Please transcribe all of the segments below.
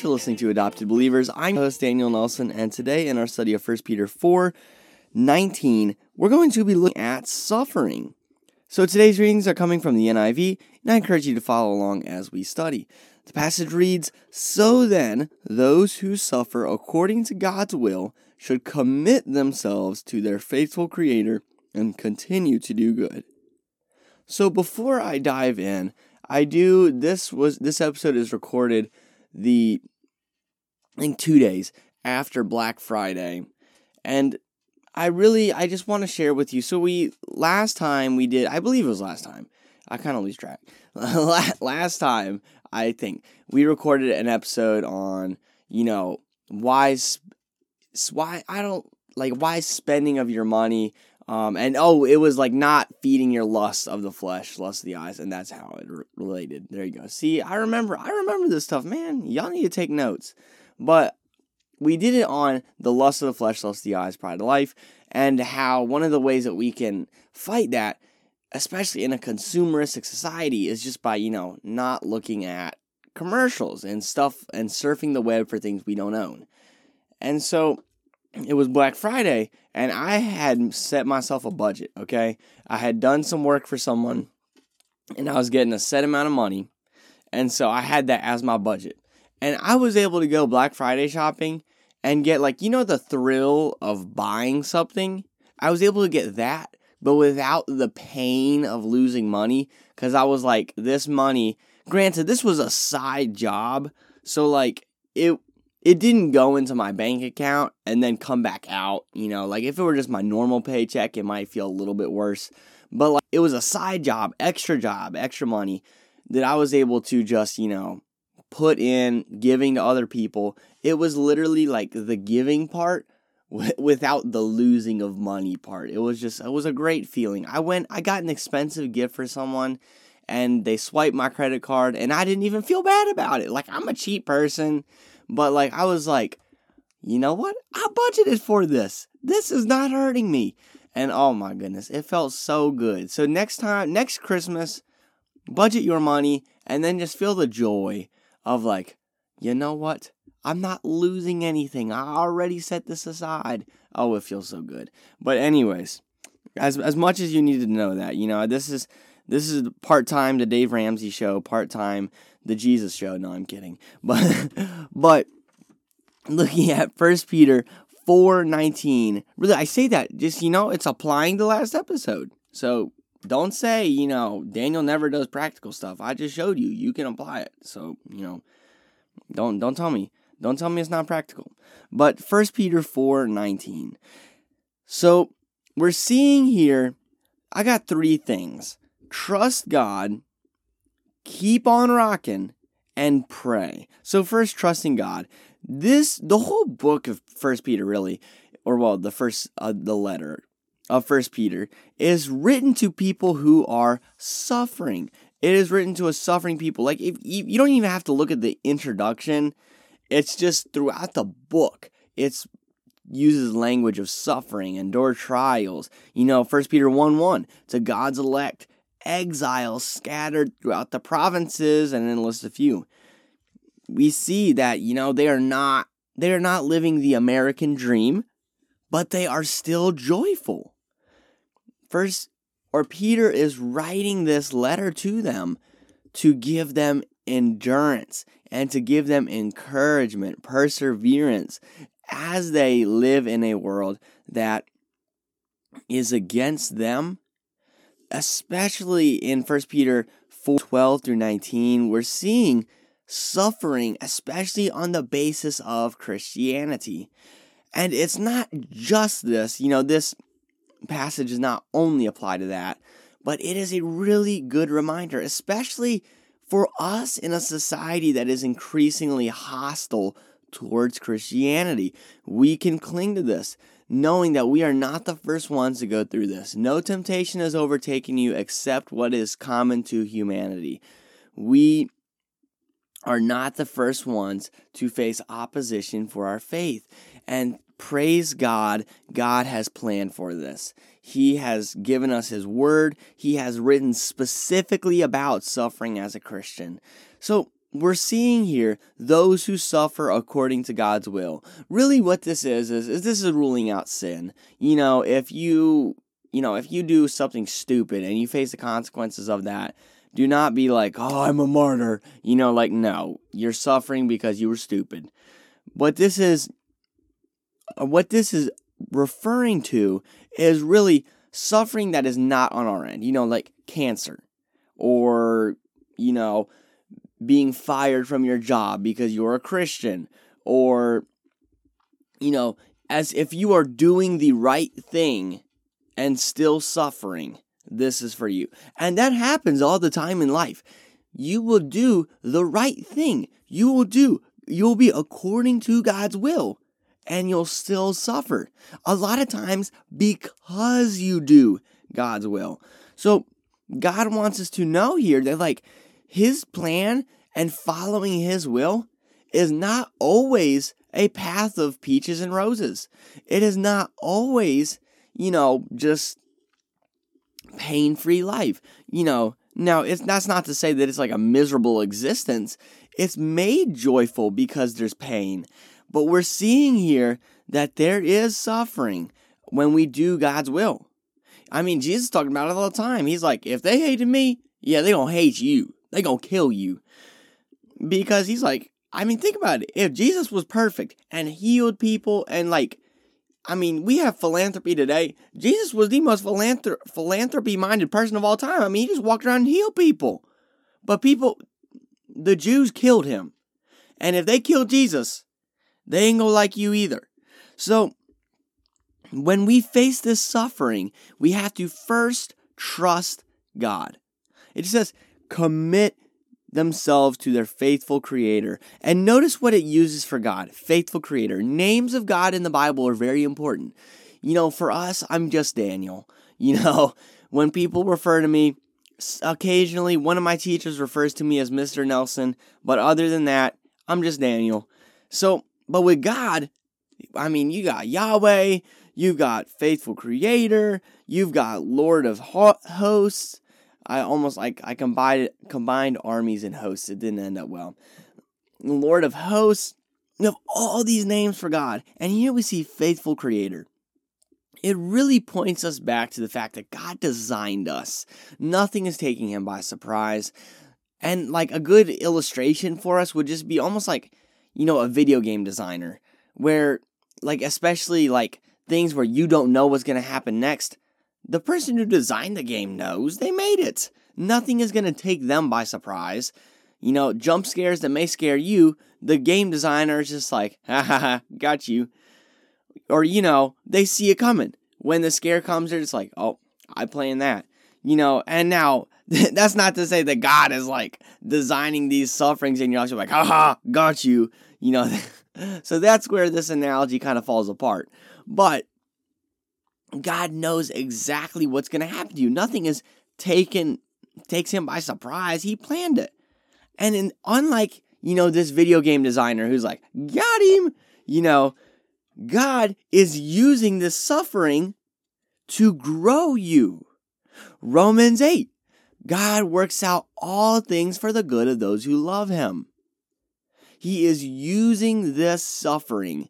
For listening to Adopted Believers. I'm host Daniel Nelson, and today in our study of 1 Peter 4 19, we're going to be looking at suffering. So today's readings are coming from the NIV, and I encourage you to follow along as we study. The passage reads So then, those who suffer according to God's will should commit themselves to their faithful Creator and continue to do good. So before I dive in, I do this was this episode is recorded the I think 2 days after Black Friday. And I really I just want to share with you. So we last time we did I believe it was last time. I kind of lose track. last time I think we recorded an episode on, you know, why why I don't like why spending of your money um, and oh, it was like not feeding your lust of the flesh, lust of the eyes, and that's how it re- related. There you go. See, I remember, I remember this stuff, man. Y'all need to take notes. But we did it on the lust of the flesh, lust of the eyes, pride of life, and how one of the ways that we can fight that, especially in a consumeristic society, is just by you know not looking at commercials and stuff and surfing the web for things we don't own. And so it was Black Friday and I had set myself a budget, okay? I had done some work for someone and I was getting a set amount of money. And so I had that as my budget. And I was able to go Black Friday shopping and get like, you know, the thrill of buying something. I was able to get that, but without the pain of losing money because I was like, this money, granted, this was a side job. So, like, it it didn't go into my bank account and then come back out. You know, like if it were just my normal paycheck, it might feel a little bit worse. But like it was a side job, extra job, extra money that I was able to just, you know, put in giving to other people. It was literally like the giving part without the losing of money part. It was just, it was a great feeling. I went, I got an expensive gift for someone and they swiped my credit card and I didn't even feel bad about it. Like I'm a cheap person but like I was like, you know what? I budgeted for this. This is not hurting me. And oh my goodness, it felt so good. So next time, next Christmas, budget your money and then just feel the joy of like, you know what? I'm not losing anything. I already set this aside. Oh, it feels so good. But anyways, as as much as you need to know that, you know, this is this is part time the Dave Ramsey show, part time the Jesus show. No, I'm kidding. But but looking at First Peter 4:19, really I say that just you know, it's applying the last episode. So don't say, you know, Daniel never does practical stuff. I just showed you. You can apply it. So, you know, don't don't tell me. Don't tell me it's not practical. But First Peter 4:19. So, we're seeing here I got three things. Trust God, keep on rocking and pray. So first trusting God. This the whole book of First Peter really or well the first uh, the letter of First Peter is written to people who are suffering. It is written to a suffering people. Like if you don't even have to look at the introduction, it's just throughout the book. It's uses language of suffering, endure trials. You know, First Peter 1 1, to God's elect, exiles scattered throughout the provinces, and then list a few. We see that, you know, they are not they are not living the American dream, but they are still joyful. First or Peter is writing this letter to them to give them endurance and to give them encouragement, perseverance as they live in a world that is against them especially in 1 Peter 4 12 through 19, we're seeing suffering, especially on the basis of Christianity. And it's not just this, you know, this passage does not only apply to that, but it is a really good reminder, especially for us in a society that is increasingly hostile towards Christianity. We can cling to this knowing that we are not the first ones to go through this. No temptation has overtaken you except what is common to humanity. We are not the first ones to face opposition for our faith. And praise God, God has planned for this. He has given us His word, He has written specifically about suffering as a Christian. So, we're seeing here those who suffer according to God's will. Really what this is, is is this is ruling out sin. You know, if you you know, if you do something stupid and you face the consequences of that, do not be like, "Oh, I'm a martyr." You know, like no, you're suffering because you were stupid. But this is Uh, what this is referring to is really suffering that is not on our end. You know, like cancer or you know, being fired from your job because you're a Christian or you know, as if you are doing the right thing and still suffering, this is for you. And that happens all the time in life. You will do the right thing. You will do, you'll be according to God's will, and you'll still suffer. A lot of times because you do God's will. So, God wants us to know here that, like, His plan and following His will is not always a path of peaches and roses. It is not always, you know, just pain free life. You know, now it's that's not to say that it's like a miserable existence. It's made joyful because there's pain. But we're seeing here that there is suffering when we do God's will. I mean, Jesus is talking about it all the time. He's like, if they hated me, yeah, they gonna hate you. They gonna kill you. Because he's like, I mean, think about it. If Jesus was perfect and healed people and like I mean, we have philanthropy today. Jesus was the most philanthrop- philanthropy minded person of all time. I mean, he just walked around and healed people. But people, the Jews killed him. And if they killed Jesus, they ain't gonna like you either. So, when we face this suffering, we have to first trust God. It says, commit themselves to their faithful creator. And notice what it uses for God faithful creator. Names of God in the Bible are very important. You know, for us, I'm just Daniel. You know, when people refer to me, occasionally one of my teachers refers to me as Mr. Nelson, but other than that, I'm just Daniel. So, but with God, I mean, you got Yahweh, you got faithful creator, you've got Lord of hosts, I almost like I combined combined armies and hosts. It didn't end up well. Lord of hosts. You have all these names for God, and here we see faithful Creator. It really points us back to the fact that God designed us. Nothing is taking Him by surprise. And like a good illustration for us would just be almost like, you know, a video game designer, where like especially like things where you don't know what's going to happen next the person who designed the game knows they made it. Nothing is going to take them by surprise. You know, jump scares that may scare you, the game designer is just like, ha ha ha, got you. Or, you know, they see it coming. When the scare comes, they're just like, oh, I plan that. You know, and now that's not to say that God is like designing these sufferings and you're also like, haha, got you. You know, so that's where this analogy kind of falls apart. But God knows exactly what's going to happen to you. Nothing is taken takes him by surprise. He planned it. And in, unlike, you know, this video game designer who's like, "Got him," you know, God is using this suffering to grow you. Romans 8. God works out all things for the good of those who love him. He is using this suffering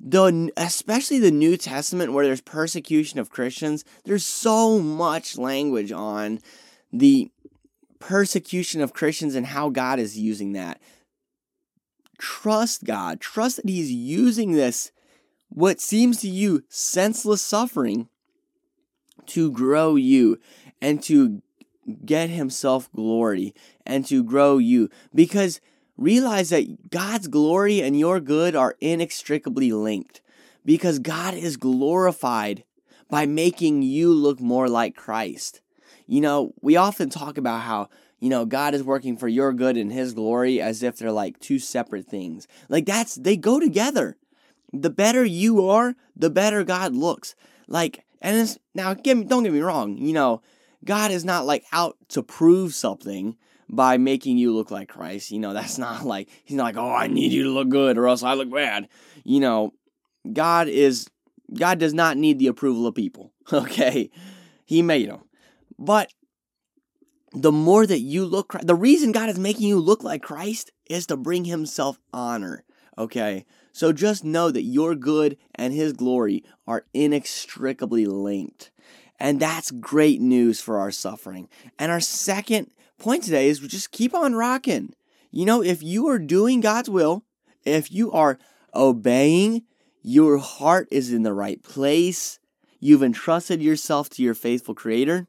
the especially the New Testament where there's persecution of Christians, there's so much language on the persecution of Christians and how God is using that. Trust God. Trust that He's using this, what seems to you senseless suffering, to grow you and to get Himself glory and to grow you. Because realize that God's glory and your good are inextricably linked because God is glorified by making you look more like Christ. You know, we often talk about how, you know, God is working for your good and his glory as if they're like two separate things. Like that's they go together. The better you are, the better God looks. Like and it's now me, don't get me wrong, you know, God is not like out to prove something by making you look like Christ. You know, that's not like, he's not like, oh, I need you to look good or else I look bad. You know, God is, God does not need the approval of people, okay? He made them. But the more that you look, the reason God is making you look like Christ is to bring Himself honor. Okay, so just know that your good and His glory are inextricably linked. And that's great news for our suffering. And our second point today is just keep on rocking. You know, if you are doing God's will, if you are obeying, your heart is in the right place, you've entrusted yourself to your faithful Creator,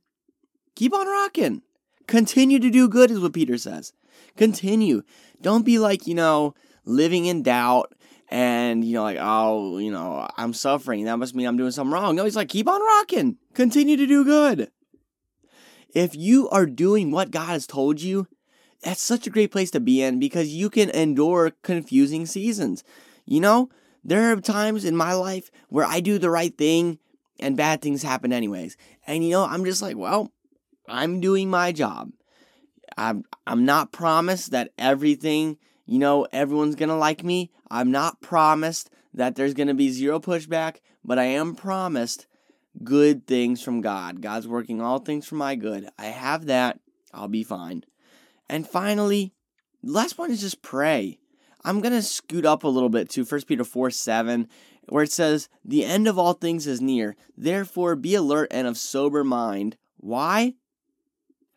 keep on rocking. Continue to do good, is what Peter says. Continue. Don't be like, you know, living in doubt and, you know, like, oh, you know, I'm suffering. That must mean I'm doing something wrong. No, he's like, keep on rocking. Continue to do good. If you are doing what God has told you, that's such a great place to be in because you can endure confusing seasons. You know, there are times in my life where I do the right thing and bad things happen anyways. And you know, I'm just like, well, I'm doing my job. I'm I'm not promised that everything, you know, everyone's going to like me. I'm not promised that there's going to be zero pushback, but I am promised good things from God. God's working all things for my good. I have that. I'll be fine. And finally, last one is just pray. I'm going to scoot up a little bit to 1 Peter 4 7, where it says, The end of all things is near. Therefore, be alert and of sober mind. Why?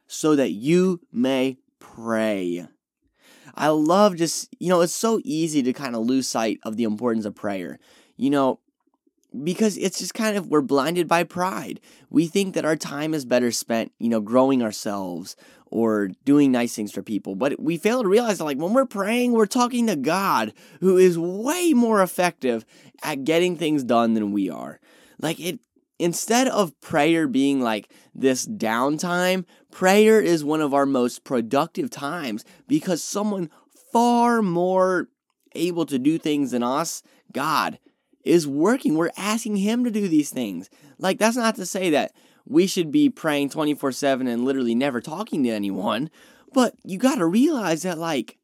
So that you may pray. I love just, you know, it's so easy to kind of lose sight of the importance of prayer. You know, because it's just kind of we're blinded by pride. We think that our time is better spent, you know, growing ourselves or doing nice things for people. But we fail to realize that like when we're praying, we're talking to God who is way more effective at getting things done than we are. Like it instead of prayer being like this downtime, prayer is one of our most productive times because someone far more able to do things than us, God, is working. We're asking Him to do these things. Like, that's not to say that we should be praying 24 7 and literally never talking to anyone, but you got to realize that, like,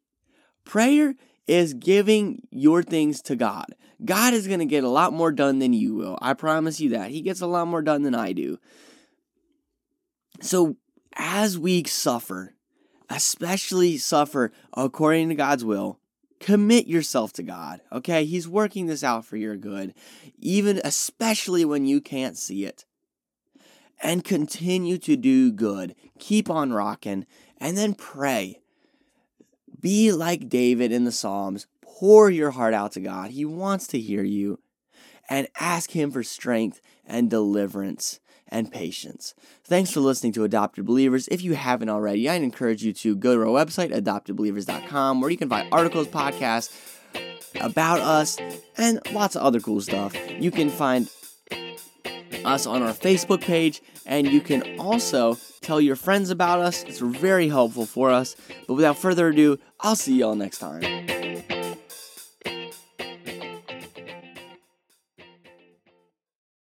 prayer is giving your things to God. God is going to get a lot more done than you will. I promise you that. He gets a lot more done than I do. So, as we suffer, especially suffer according to God's will, commit yourself to God, okay? He's working this out for your good, even especially when you can't see it. And continue to do good. Keep on rocking and then pray. Be like David in the Psalms. Pour your heart out to God. He wants to hear you. And ask Him for strength and deliverance and patience. Thanks for listening to Adopted Believers. If you haven't already, I'd encourage you to go to our website, adoptedbelievers.com, where you can find articles, podcasts about us, and lots of other cool stuff. You can find us on our Facebook page, and you can also tell your friends about us. It's very helpful for us. But without further ado, I'll see y'all next time.